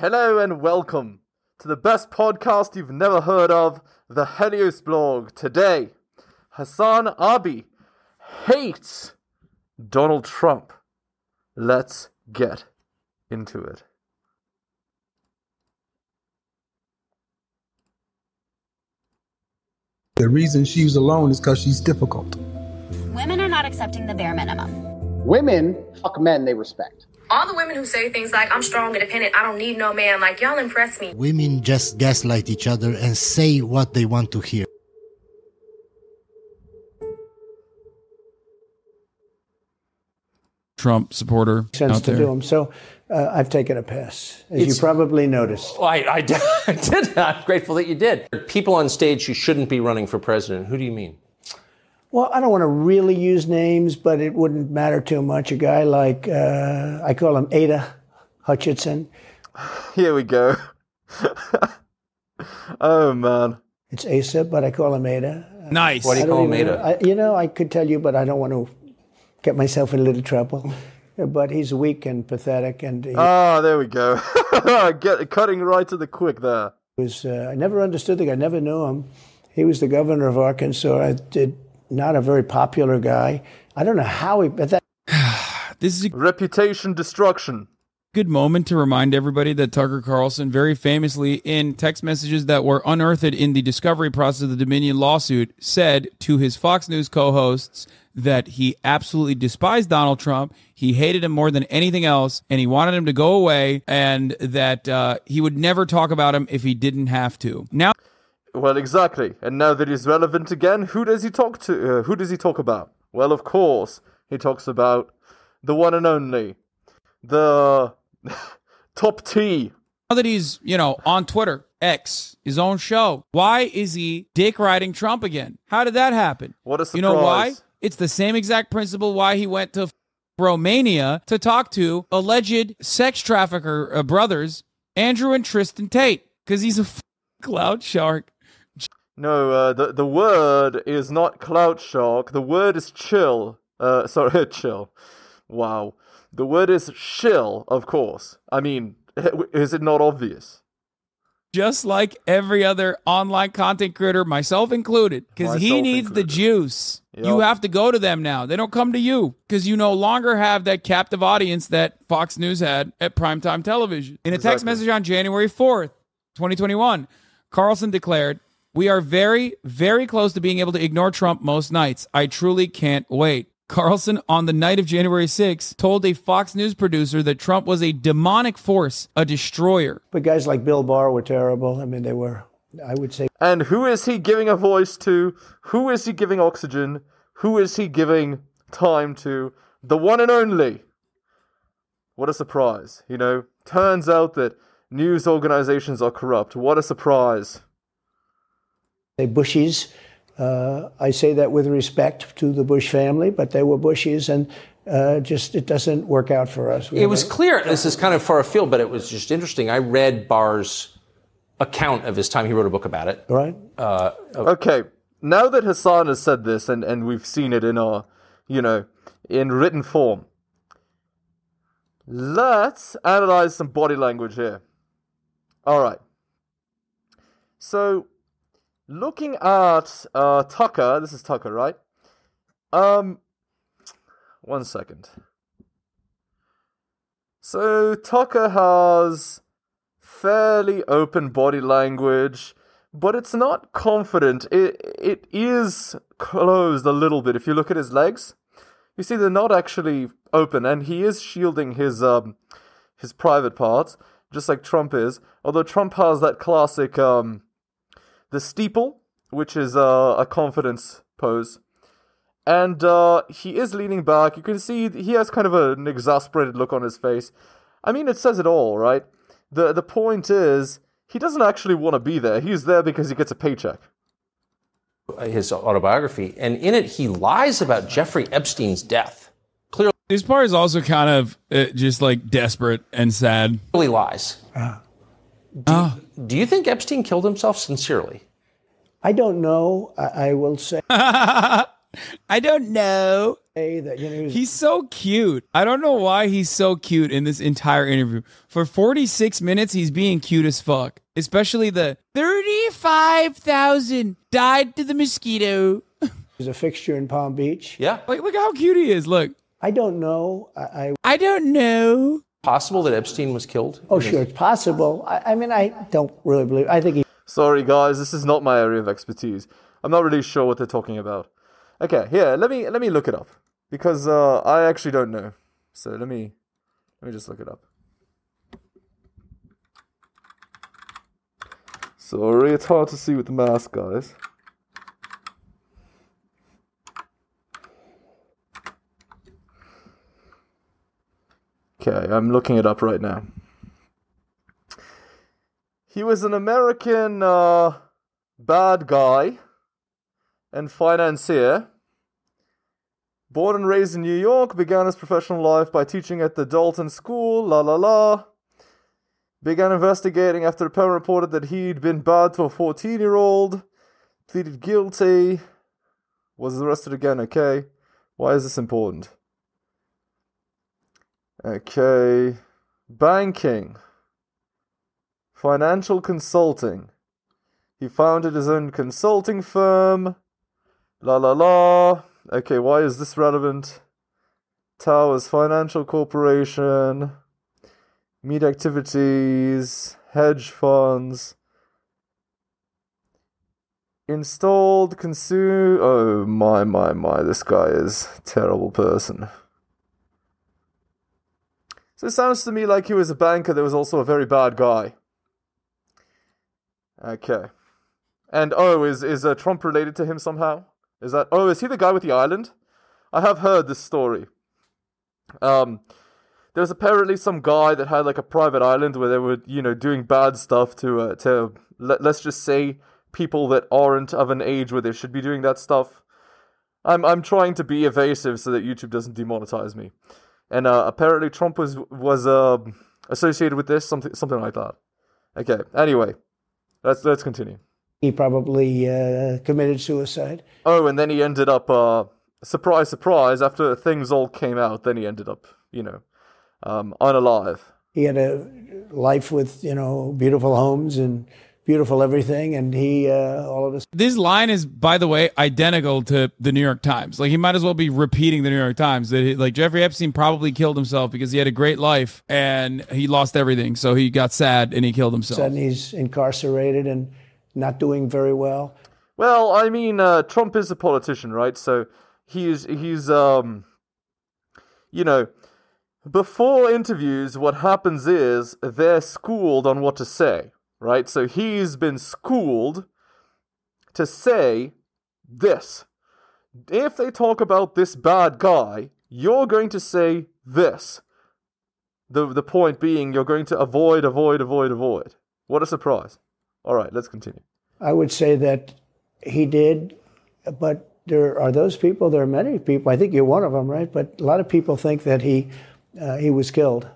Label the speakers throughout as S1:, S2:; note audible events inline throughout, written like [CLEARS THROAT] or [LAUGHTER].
S1: Hello and welcome to the best podcast you've never heard of, the Helios blog. Today, Hasan Abi hates Donald Trump. Let's get into it.
S2: The reason she's alone is because she's difficult.
S3: Women are not accepting the bare minimum.
S4: Women fuck men they respect.
S5: All the women who say things like, I'm strong, independent, I don't need no man, like, y'all impress me.
S6: Women just gaslight each other and say what they want to hear.
S7: Trump supporter
S8: sense
S7: out
S8: to
S7: there.
S8: do them. So uh, I've taken a pass, as
S9: It's-
S8: you probably noticed.
S9: Well, I, I did. [LAUGHS] I did. I'm grateful that you did. People on stage who shouldn't be running for president. Who do you mean?
S8: Well, I don't want to really use names, but it wouldn't matter too much. A guy like uh, I call him Ada Hutchinson. [LAUGHS]
S1: Here we go. [LAUGHS] oh man.
S8: It's Asa, but I call him Ada.
S7: Nice.
S9: What do you
S8: don't
S9: call him, Ada?
S8: I, you know, I could tell you, but I don't want to get myself in a little trouble. [LAUGHS] But he's weak and pathetic, and he
S1: Ah, there we go. get cutting right to the quick there.
S8: was. Uh, I never understood the guy. Never knew him. He was the governor of Arkansas. I did not a very popular guy. I don't know how he. But that [SIGHS]
S7: This is a
S1: Reputation destruction.
S7: good moment to remind everybody that Tucker Carlson very famously in text messages that were unearthed in the discovery process of the Dominion lawsuit said to his Fox News co-hosts that he absolutely despised Donald Trump, he hated him more than anything else, and he wanted him to go away, and that uh, he would never talk about him if he didn't have to. Now
S1: Well, exactly. And now that he's relevant again, who does he talk to? Uh, who does he talk about? Well, of course, he talks about the one and only, the [LAUGHS] top T.
S7: now that he's, you know, on Twitter, X, his own show, why is he dick riding Trump again? How did that happen?
S1: What a surprise!
S7: You know why? It's the same exact principle why he went to [LAUGHS] Romania to talk to alleged sex trafficker uh, brothers, Andrew and Tristan Tate, because he's a f- [LAUGHS] clout shark.
S1: No, uh, the the word is not clout shark. The word is chill. Uh, [LAUGHS] sorry, chill. Wow. The word is shill, of course. I mean, [LAUGHS] is it not obvious?
S7: Just like every other online content creator, myself included, because he needs the
S1: included.
S7: juice. You have to go to them now. They don't come to you because you no longer have that captive audience that Fox News had at primetime television. In a text message on January 4th, 2021, Carlson declared, We are very, very close to being able to ignore Trump most nights. I truly can't wait. Carlson, on the night of January 6th, told a Fox News producer that Trump was a demonic force, a destroyer.
S8: but guys like Bill Barr were terrible. I mean, they were. I would say
S1: And who is he giving a voice to? Who is he giving oxygen? Who is he giving time to? The one and only. What a surprise, you know? Turns out that news organizations are corrupt. What a surprise.
S8: They Bushies. Uh, I say that with respect to the Bush family, but they were Bushies, and uh, just it doesn't work out for us. We
S9: It was
S8: a-
S9: clear. This is kind of far afield, but it was just interesting. I read Barr's account of his time. He wrote a book about it.
S8: right.
S1: Okay, now that Hasan has said this and, and we've seen it in our, you know, in written form, let's analyze some body language here. All right. So, looking at uh, Tucker, this is Tucker, right? Um, one second. So, Tucker has fairly open body language, but it's not confident. It it is closed a little bit. If you look at his legs, you see they're not actually open, and he is shielding his um his private parts, just like Trump is. Although Trump has that classic um the steeple, which is uh, a confidence pose. And uh, he is leaning back. You can see he has kind of an exasperated look on his face. I mean, it says it all, right? The the point is, he doesn't actually want to be there. He's there because he gets a paycheck.
S9: His autobiography, and in it he lies about Jeffrey Epstein's death. Clearly
S7: This part is also kind of uh, just like desperate and sad.
S9: lies.
S7: Oh.
S9: Do you think Epstein killed himself sincerely?
S8: I don't know. I, I will say [LAUGHS]
S7: I don't know.
S8: that you know he was
S7: He's so cute. I don't know why he's so cute in this entire interview. For 46 minutes, he's being cute as fuck. Especially the 35,000 died to the mosquito. [LAUGHS]
S8: was a fixture in Palm Beach.
S9: Yeah.
S7: Like, look how cute he is. Look.
S8: I don't know. I, I
S7: I don't know.
S9: Possible that Epstein was killed?
S8: oh sure, it's possible. I, I mean, I don't really believe. I think he
S1: Sorry, guys, this is not my area of expertise. I'm not really sure what they're talking about. Okay, here, let me let me look it up because uh, I actually don't know. So let me let me just look it up. Sorry, it's hard to see with the mask, guys. Okay, I'm looking it up right now. He was an American uh, bad guy and financier. Born and raised in New York, began his professional life by teaching at the Dalton School, la la la. Began investigating after a parent reported that he'd been bad to a 14 year old. Pleaded guilty. Was arrested again, okay. Why is this important? Okay. Banking. Financial consulting. He founded his own consulting firm. La la la. Okay, why is this relevant? Towers Financial Corporation. Meat activities. Hedge funds. Installed, consume. Oh my, my, my. This guy is terrible person. So it sounds to me like he was a banker that was also a very bad guy. Okay. And oh, is is uh, Trump related to him somehow? Is that oh, is he the guy with the island? I have heard this story. Um, there was apparently some guy that had like a private island where they were, you know, doing bad stuff to uh, to let, let's just say people that aren't of an age where they should be doing that stuff. I'm I'm trying to be evasive so that YouTube doesn't demonetize me. And uh, apparently Trump was was uh, associated with this something something like that. Okay. Anyway, let's let's continue.
S8: he probably uh, committed suicide.
S1: Oh, and then he ended up, uh, surprise, surprise, after things all came out, then he ended up, you know, um, unalive.
S8: He had a life with you know beautiful homes and beautiful everything, and he uh, all of us
S7: This line is, by the way, identical to the New York Times. Like he might as well be repeating the New York Times. That he, like Jeffrey Epstein probably killed himself because he had a great life and he lost everything, so he got sad and he killed himself.
S8: sudden he's incarcerated and not doing very well.
S1: Well, I mean, uh, Trump is a politician, right? So he's he's um, you know, before interviews, what happens is they're schooled on what to say, right? So he's been schooled to say this. If they talk about this bad guy, you're going to say this. The the point being, you're going to avoid, avoid, avoid, avoid. What a surprise! All right, let's continue.
S8: I would say that he did, but there are those people. There are many people. I think you're one of them, right? But a lot of people think that he uh, he was killed.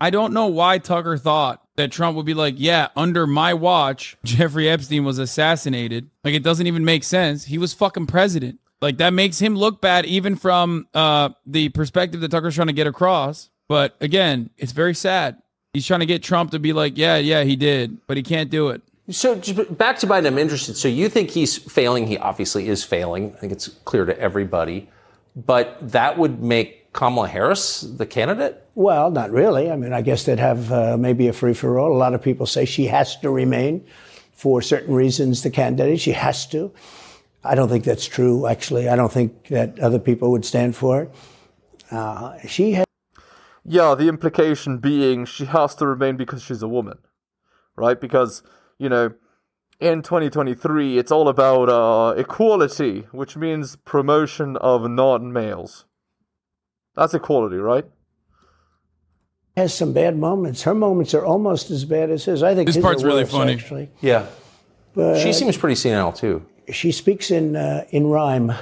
S7: I don't know why Tucker thought that Trump would be like, yeah, under my watch, [LAUGHS] Jeffrey Epstein was assassinated. Like, it doesn't even make sense. He was fucking president. Like, that makes him look bad, even from uh, the perspective that Tucker's trying to get across. But again, it's very sad. He's trying to get Trump to be like, yeah, yeah, he did, but he can't do it.
S9: So back to Biden, I'm interested. So you think he's failing? He obviously is failing. I think it's clear to everybody. But that would make Kamala Harris the candidate?
S8: Well, not really. I mean, I guess they'd have uh, maybe a free for all. A lot of people say she has to remain for certain reasons the candidate. She has to. I don't think that's true, actually. I don't think that other people would stand for it. Uh, she has.
S1: Yeah, the implication being she has to remain because she's a woman, right? Because, you know, in 2023, it's all about uh, equality, which means promotion of non males. That's equality, right?
S8: has some bad moments. Her moments are almost as bad as his. I think
S7: This
S8: his
S7: part's really
S8: worse,
S7: funny.
S8: Actually,
S9: Yeah.
S8: but
S9: She seems pretty senile too.
S8: she speaks in uh, in rhyme.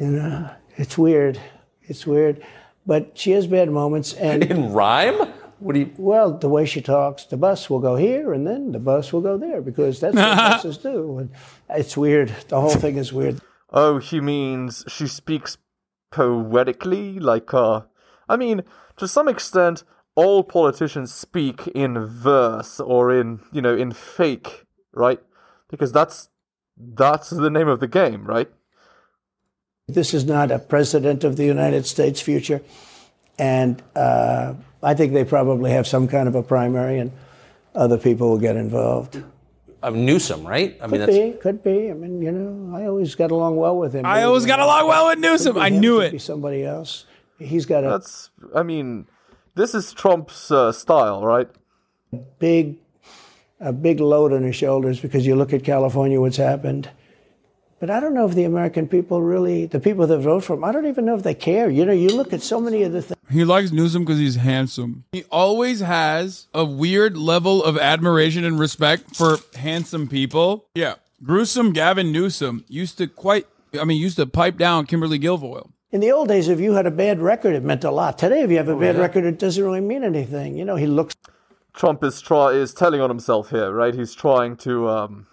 S8: You know, it's weird. It's weird, but she has bad moments. And
S9: In rhyme? What do you?
S8: well, the way she talks, the bus will go here, and then the bus will go there because that's what [LAUGHS] buses do. And it's weird. The whole thing is weird.
S1: oh, he means she speaks poetically, like uh, I mean, to some extent, all politicians speak in verse or in you know in fake, right? Because that's that's the name of the game, right?
S8: This is not a president of the United States future. And uh, I think they probably have some kind of a primary, and other people will get involved.
S9: Um, Newsom, right? I
S8: Could
S9: mean,
S8: be, could be. I mean, you know, I always got along well with him.
S7: I always got along well with Newsom. I
S8: him,
S7: knew
S8: could Be
S7: it.
S8: somebody else. He's got a
S1: That's I mean, this is Trump's uh, style, right?
S8: big, a big load on his shoulders because you look at California, what's happened. But I don't know if the American people really, the people that vote for him, I don't even know if they care. You know, you look at so many of the things.
S7: He likes Newsom because he's handsome. He always has a weird level of admiration and respect for handsome people. Yeah. Gruesome Gavin Newsom used to quite, I mean, used to pipe down Kimberly Guilfoyle.
S8: In the old days, if you had a bad record, it meant a lot. Today, if you have a bad record, it doesn't really mean anything. You know, he looks
S1: Trump is try is telling on himself here, right? He's trying to um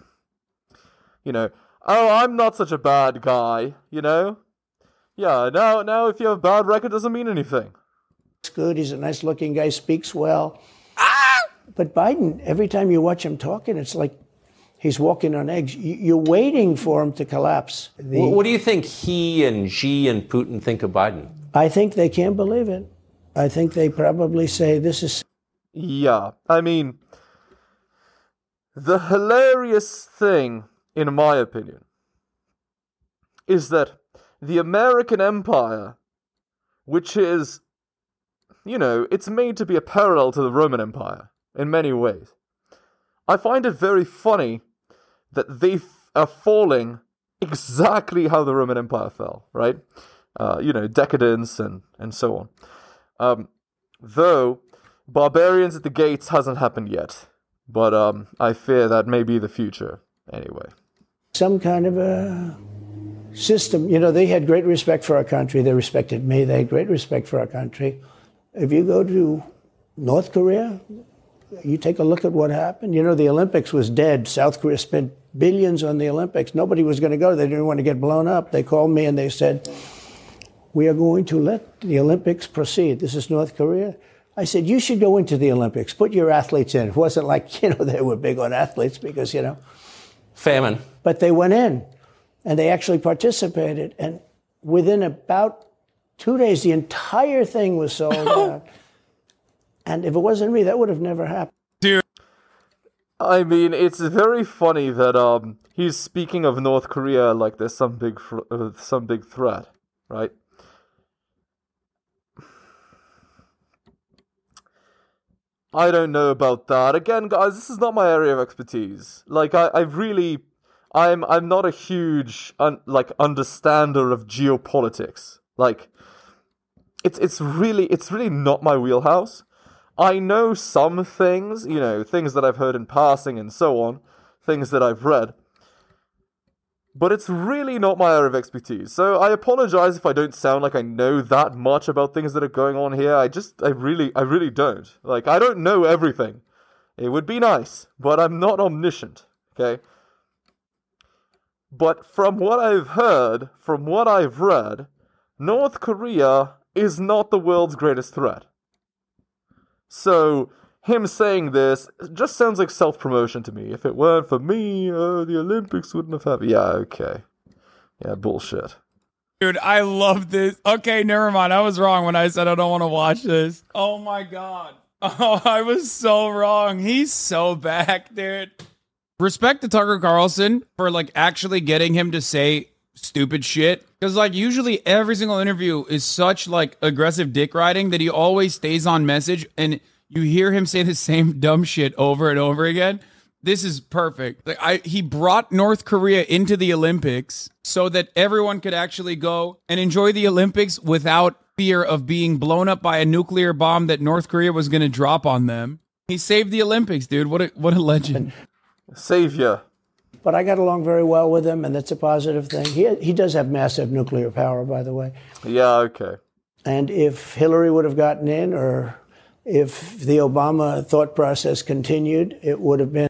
S1: you know, oh, I'm not such a bad guy, you know? Yeah, now now if you have a bad record doesn't mean anything.
S8: Good. He's a nice looking guy, speaks well. Ah! But Biden, every time you watch him talking, it's like he's walking on eggs. You- You're waiting for him to collapse. The-
S9: what, what do you think he and Xi and Putin think of Biden?
S8: I think they can't believe it. I think they probably say this is
S1: Yeah, I mean the hilarious thing in my opinion is that the American empire which is you know, it's made to be a parallel to the Roman Empire in many ways. I find it very funny that they f- are falling exactly how the Roman Empire fell, right? Uh, you know, decadence and, and so on. Um, though, barbarians at the gates hasn't happened yet, but um, I fear that may be the future anyway.
S8: some kind of a system. You know, they had great respect for our country. They respected me. They had great respect for our country. If you go to North Korea, you take a look at what happened. You know, the Olympics was dead. South Korea spent billions on the Olympics. Nobody was going to go. They didn't want to get blown up. They called me and they said, We are going to let the Olympics proceed. This is North Korea. I said, You should go into the Olympics. Put your athletes in. It wasn't like, [LAUGHS] you know, they were big on athletes because, you know,
S9: Famine.
S8: but they went in and they actually participated. And within about two days, the entire thing was sold [LAUGHS] out. And if it wasn't me, that would have never happened. Dude.
S1: I mean, it's very funny that um he's speaking of North Korea like there's some big fr- uh, some big threat, right? I don't know about that. Again, guys, this is not my area of expertise. Like, I, I really, I'm, I'm not a huge, un, like, understander of geopolitics. Like, it's, it's really, it's really not my wheelhouse. I know some things, you know, things that I've heard in passing and so on, things that I've read. But it's really not my area of expertise. So I apologize if I don't sound like I know that much about things that are going on here. I just I really I really don't. Like I don't know everything. It would be nice, but I'm not omniscient, okay? But from what I've heard, from what I've read, North Korea is not the world's greatest threat. So, him saying this just sounds like self promotion to me. If it weren't for me, uh, the Olympics wouldn't have happened. Yeah, okay. Yeah, bullshit.
S7: Dude, I love this. Okay, never mind. I was wrong when I said I don't want to watch this. Oh my god. [LAUGHS] Oh, I was so wrong. He's so back, dude. Respect to Tucker Carlson for like actually getting him to say stupid shit. Because like usually every single interview is such like aggressive dick riding that he always stays on message and you hear him say the [LAUGHS] same dumb shit over and over again. This is perfect. Like I he brought North Korea into the Olympics so that everyone could actually go and enjoy the Olympics without fear of being blown up by a nuclear bomb that North Korea was going to drop on them. He saved the Olympics, dude. What a what a legend.
S1: Savior.
S8: But I got along very well with him, and that's a positive thing. He, he does have massive nuclear power, by the way.
S1: Yeah, okay.
S8: And if Hillary would have gotten in, or if the Obama thought process continued, it would have been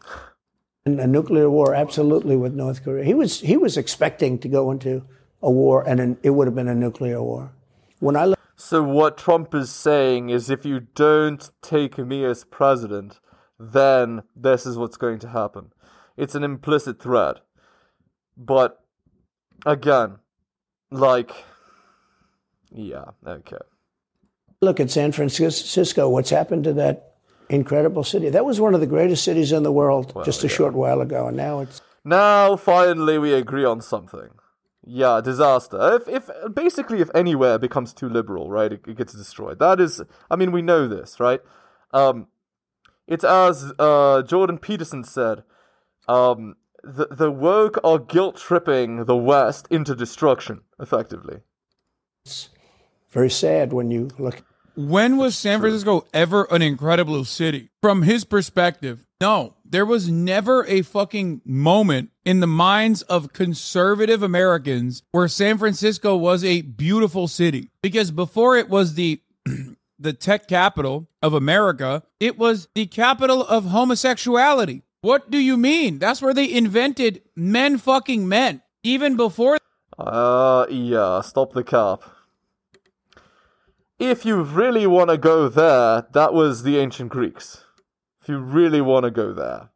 S8: a nuclear war, absolutely, with North Korea. He was he was expecting to go into a war, and an, it would have been a nuclear war. When I
S1: So what Trump is saying is if you don't take me as president, then this is what's going to happen. It's an implicit threat. But again, like yeah, okay.
S8: look at San Francisco, what's happened to that incredible city? That was one of the greatest cities in the world just a short while ago, and now it's
S1: Now finally we agree on something. Yeah, disaster. If if basically if anywhere becomes too liberal, right, it, it gets destroyed. That is I mean we know this, right? Um it's as uh Jordan Peterson said, um the the woke are guilt tripping the West into destruction, effectively.
S8: very sad when you look.
S7: When was San Francisco ever an incredible city? From his perspective, no. There was never a fucking moment in the minds of conservative Americans where San Francisco was a beautiful city. Because before it was the [CLEARS THROAT] the tech capital of America, it was the capital of homosexuality. What do you mean? That's where they invented men fucking men. Even before
S1: Uh yeah, stop the cap. If you really want to go there, that was the ancient Greeks. If you really want to go there.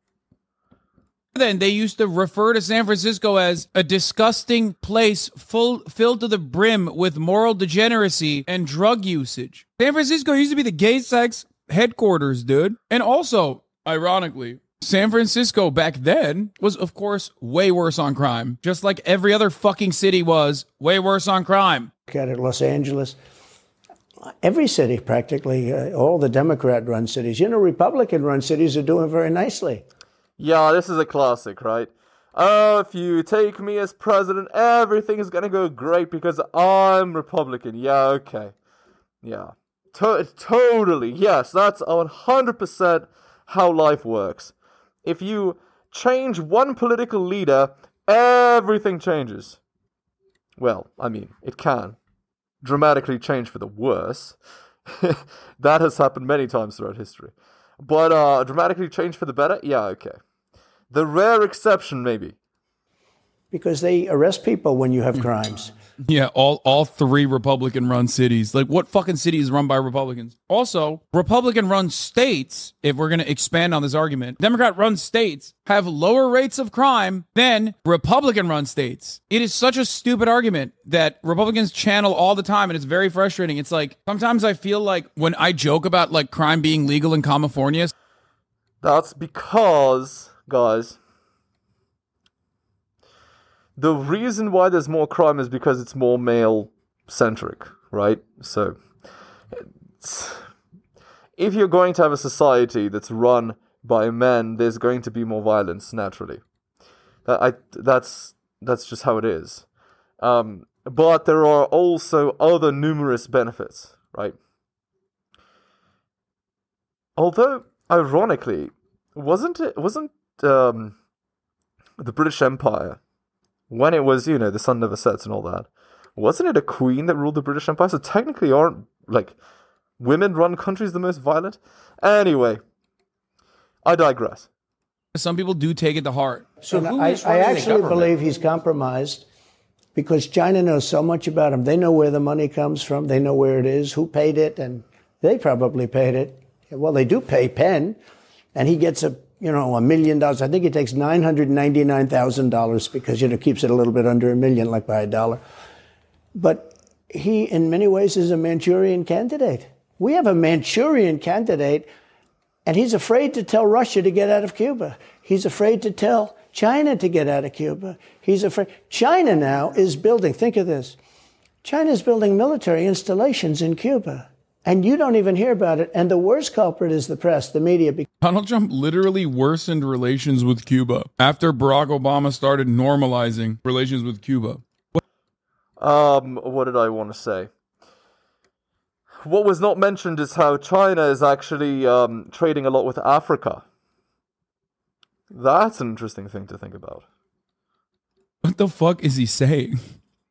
S7: then they used to refer to San Francisco as a disgusting place full filled to the brim with moral degeneracy and drug usage. San Francisco used to be the gay sex headquarters, dude. And also, ironically, San Francisco back then was of course way worse on crime, just like every other fucking city was way worse on crime.
S8: Look at it, Los Angeles. Every city, practically, uh, all the Democrat run cities. You know, Republican run cities are doing very nicely.
S1: Yeah, this is a classic, right? Oh, if you take me as president, everything is gonna go great because I'm Republican. Yeah, okay. Yeah. To- totally. Yes, that's 100% how life works. If you change one political leader, everything changes. Well, I mean, it can dramatically change for the worse. [LAUGHS] that has happened many times throughout history. But uh, dramatically change for the better? Yeah, okay. The rare exception, maybe.
S8: Because they arrest people when you have [CLEARS THROAT] crimes.
S7: Yeah, all all three Republican run cities. Like what fucking city is run by Republicans? Also, Republican run states, if we're going to expand on this argument, Democrat run states have lower rates of crime than Republican run states. It is such a stupid argument that Republicans channel all the time and it's very frustrating. It's like sometimes I feel like when I joke about like crime being legal in California,
S1: That's because, guys, the reason why there's more crime is because it's more male centric, right? So, if you're going to have a society that's run by men, there's going to be more violence naturally. That I that's that's just how it is. Um, but there are also other numerous benefits, right? Although, ironically, wasn't it wasn't um, the British Empire when it was you know the sun never sets and all that? Wasn't it a queen that ruled the British Empire? So technically, aren't like women-run countries the most violent? Anyway, I digress.
S7: some people do take it to heart.
S9: So who
S8: I,
S9: is
S8: I
S9: running the
S8: actually believe he's compromised because China knows so much about him. They know where the money comes from. They know where it is, who paid it, and they probably paid it. Well, they do pay Penn, and he gets a you know a million dollars. I think he takes nine hundred ninety nine thousand dollars because you know keeps it a little bit under a million, like by a dollar. But he, in many ways, is a Manchurian candidate. We have a Manchurian candidate and he's afraid to tell Russia to get out of Cuba. He's afraid to tell China to get out of Cuba. He's afraid. China now is building, think of this China is building military installations in Cuba. And you don't even hear about it. And the worst culprit is the press, the media.
S7: Donald Trump literally worsened relations with Cuba after Barack Obama started normalizing relations with Cuba.
S1: Um, what did I want to say? What was not mentioned is how China is actually um, trading a lot with Africa. That's an interesting thing to think about.
S7: What the fuck is he saying?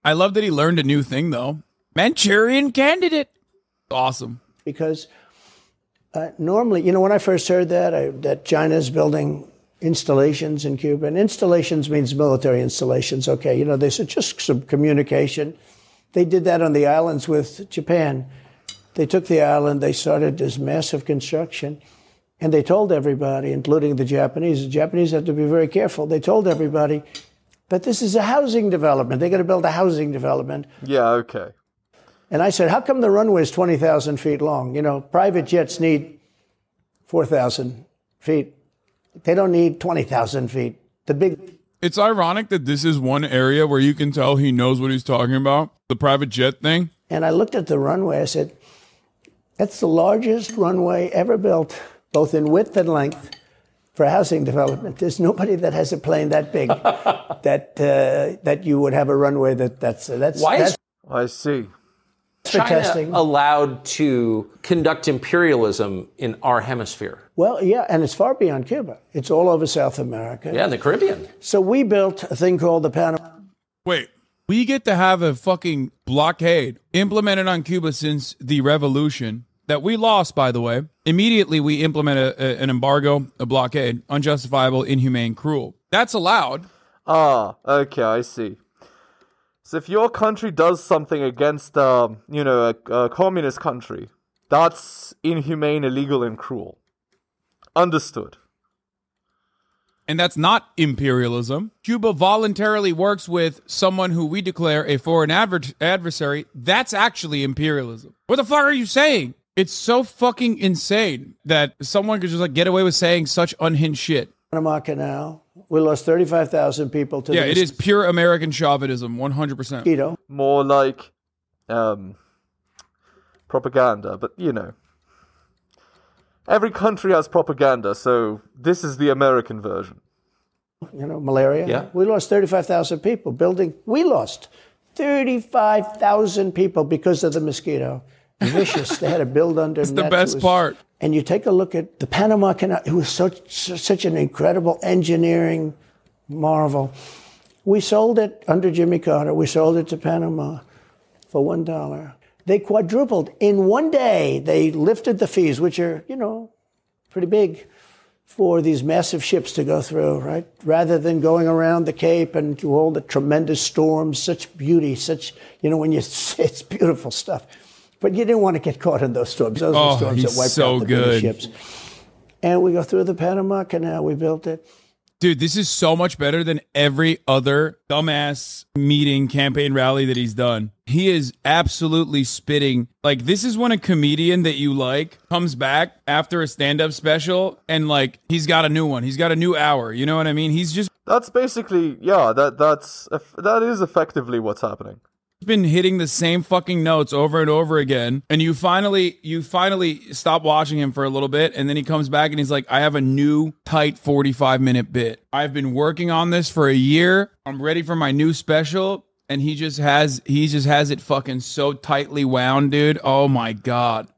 S7: I love that he learned a new thing though. Manchurian candidate. Awesome.
S8: because uh, normally, you know, when I first heard that, I, that China's building installations in Cuba. And installations means military installations. Okay, you know, they said just some communication. They did that on the islands with Japan. They took the island, they started this massive construction, and they told everybody, including the Japanese, the Japanese had to be very careful. They told everybody that this is a housing development. They're going to build a housing development.
S1: Yeah, okay.
S8: And I said, how come the runway is 20,000 feet long? You know, private jets need 4,000 feet. They don't need 20,000 feet. The big
S7: It's ironic that this is one area where you can tell he knows what he's talking about. The private jet thing.
S8: And I looked at the runway. I said, that's the largest runway ever built, both in width and length, for housing development. There's nobody that has a plane that big [LAUGHS] that uh, that you would have a runway that that's that's
S9: Why
S8: that's
S1: I see.
S8: For
S9: China
S8: testing.
S9: allowed to conduct imperialism in our hemisphere?
S8: Well, yeah, and it's far beyond Cuba. It's all over South America.
S9: Yeah, in the Caribbean.
S8: So we built a thing called the Panama.
S7: Wait, we get to have a fucking blockade implemented on Cuba since the revolution that we lost, by the way. Immediately, we implement a, a- an embargo, a blockade, unjustifiable, inhumane, cruel. That's allowed.
S1: Ah, okay, I see. So if your country does something against, um, you know, a, a communist country, that's inhumane, illegal, and cruel. Understood.
S7: And that's not imperialism. Cuba voluntarily works with someone who we declare a foreign adver- adversary. That's actually imperialism. What the fuck are you saying? It's so fucking insane that someone could just like get away with saying such unhinged shit.
S8: Panama Canal. We lost 35,000 people to
S7: Yeah,
S8: the
S7: it is pure American chauvinism, 100%.
S8: mosquito.
S1: More like, um, propaganda, but you know. Every country has propaganda, so this is the American version.
S8: you know, malaria.
S9: Yeah.
S8: We lost 35,000 people building. We lost 35,000 people because of the mosquito. Vicious. they had to build under.
S7: It's the best part.
S8: And you take a look at the Panama Canal. It was such such an incredible engineering marvel. We sold it under Jimmy Carter. We sold it to Panama for one dollar. They quadrupled in one day. They lifted the fees, which are you know pretty big for these massive ships to go through, right? Rather than going around the Cape and all the tremendous storms, such beauty, such, you know, when you, [LAUGHS] it's beautiful stuff. But you didn't want to get caught in those storms. Those
S7: Oh,
S8: are storms that wiped
S7: so
S8: out the bigger
S7: good.
S8: ships. And we go through the Panama Canal. We built it.
S7: Dude, this is so much better than every other dumbass meeting, campaign rally that he's done. He is absolutely spitting. Like, this is when a comedian that you like comes back after a stand up special and, like, he's got a new one. He's got a new hour. You know what I mean? He's just
S1: That's basically, yeah, that that's that is effectively what's happening.
S7: Been hitting the same fucking notes over and over again and you finally you finally stop watching him for a little bit and then he comes back and he's like i have a new tight 45 minute bit i've been working on this for a year i'm ready for my new special and he just has he just has it fucking so tightly wound dude oh my god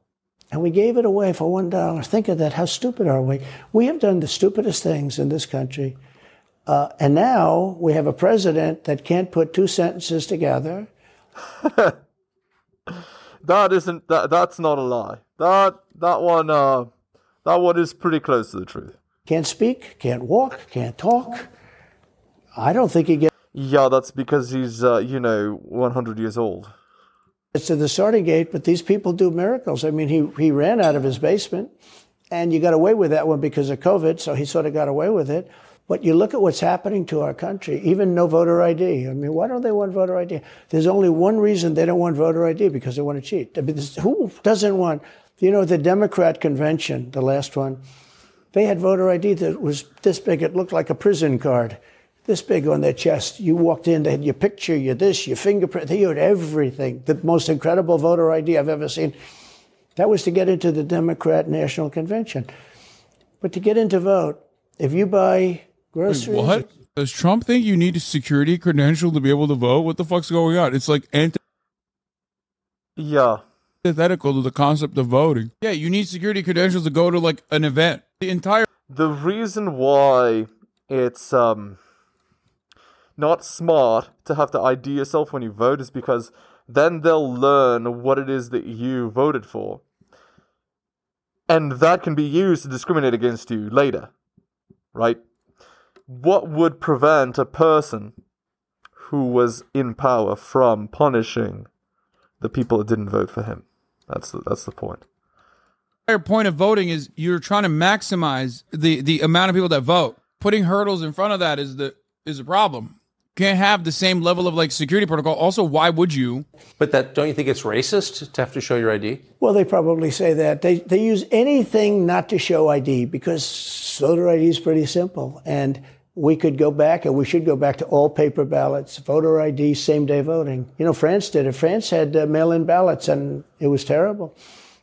S8: And we gave it away for one dollar. Think of that. How stupid are we? We have done the stupidest things in this country. Uh, and now we have a president that can't put two sentences together. [LAUGHS]
S1: That isn't that that's not a lie. That that one uh that one is pretty close to the truth.
S8: Can't speak, can't walk, can't talk. I don't think he gets
S1: Yeah, that's because he's uh, you know 100 years old.
S8: It's to the starting gate, but these people do miracles. I mean, he, he ran out of his basement, and you got away with that one because of COVID, so he sort of got away with it. But you look at what's happening to our country, even no voter ID. I mean, why don't they want voter ID? There's only one reason they don't want voter ID because they want to cheat. I mean, this, who doesn't want, you know, the Democrat convention, the last one, they had voter ID that was this big. It looked like a prison card, this big on their chest. You walked in, they had your picture, your this, your fingerprint. They had everything. The most incredible voter ID I've ever seen. That was to get into the Democrat National Convention. But to get in to vote, if you buy groceries,
S7: what does trump think you need a security credential to be able to vote what the fuck's going on it's like anti
S1: Yeah.
S7: antithetical to the concept of voting yeah you need security credentials to go to like an event the entire
S1: The reason why it's um not smart to have to ID yourself when you vote is because then they'll learn what it is that you voted for. And that can be used to discriminate against you later. Right? What would prevent a person who was in power from punishing the people that didn't vote for him? That's the, that's the point.
S7: entire point of voting is you're trying to maximize the the amount of people that vote. Putting hurdles in front of that is the is a problem. Can't have the same level of like security protocol. Also, why would you?
S9: But that don't you think it's racist to have to show your ID?
S8: Well, they probably say that. They, they use anything not to show ID because voter ID is pretty simple. And we could go back, and we should go back to all paper ballots, voter ID, same day voting. You know, France did it. France had uh, mail in ballots, and it was terrible.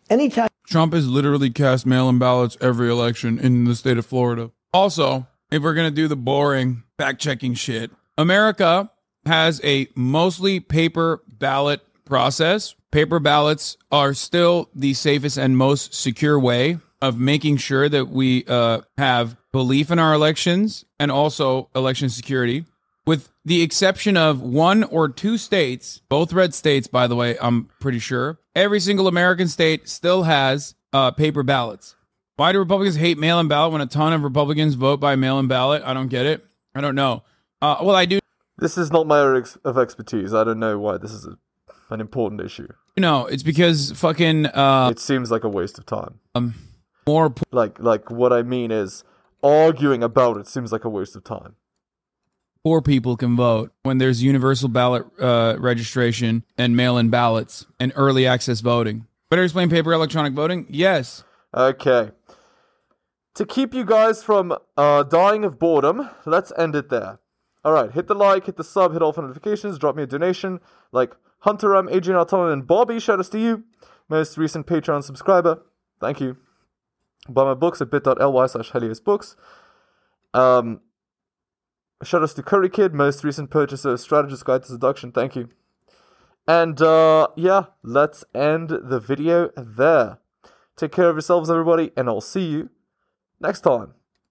S8: Anytime.
S7: Trump has literally cast mail-in ballots every election in the state of Florida. Also, if we're gonna do the boring fact-checking shit, America has a mostly paper ballot process. Paper ballots are still the safest and most secure way of making sure that we uh, have belief in our elections and also election security. With the exception of one or two states, both red states, by the way, I'm pretty sure, every single American state still has uh, paper ballots. Why do Republicans hate mail in ballot when a ton of Republicans vote by mail in ballot? I don't get it. I don't know. Uh, well, I do
S1: This is not my area of expertise. I don't know why this is a, an important issue.
S7: No, It's because fucking uh,
S1: It seems like a waste of time.
S7: um, more po-
S1: Like like what I mean is arguing about it seems like a waste of time.
S7: poor people can vote when there's universal ballot uh, registration and mail in ballots and early access voting. Better explain paper electronic voting? Yes.
S1: Okay. To keep you guys from uh, dying of boredom, let's end it there. All right, hit the like, hit the sub, hit all for notifications, drop me a donation like Hunter M, Adrian Alton, and Bobby. Shout outs to you, most recent Patreon subscriber. Thank you. Buy my books at bit.ly slash Helios Books. Um, shout outs to Curry Kid, most recent purchaser of Strategist Guide to Seduction. Thank you. And uh, yeah, let's end the video there. Take care of yourselves, everybody, and I'll see you next time.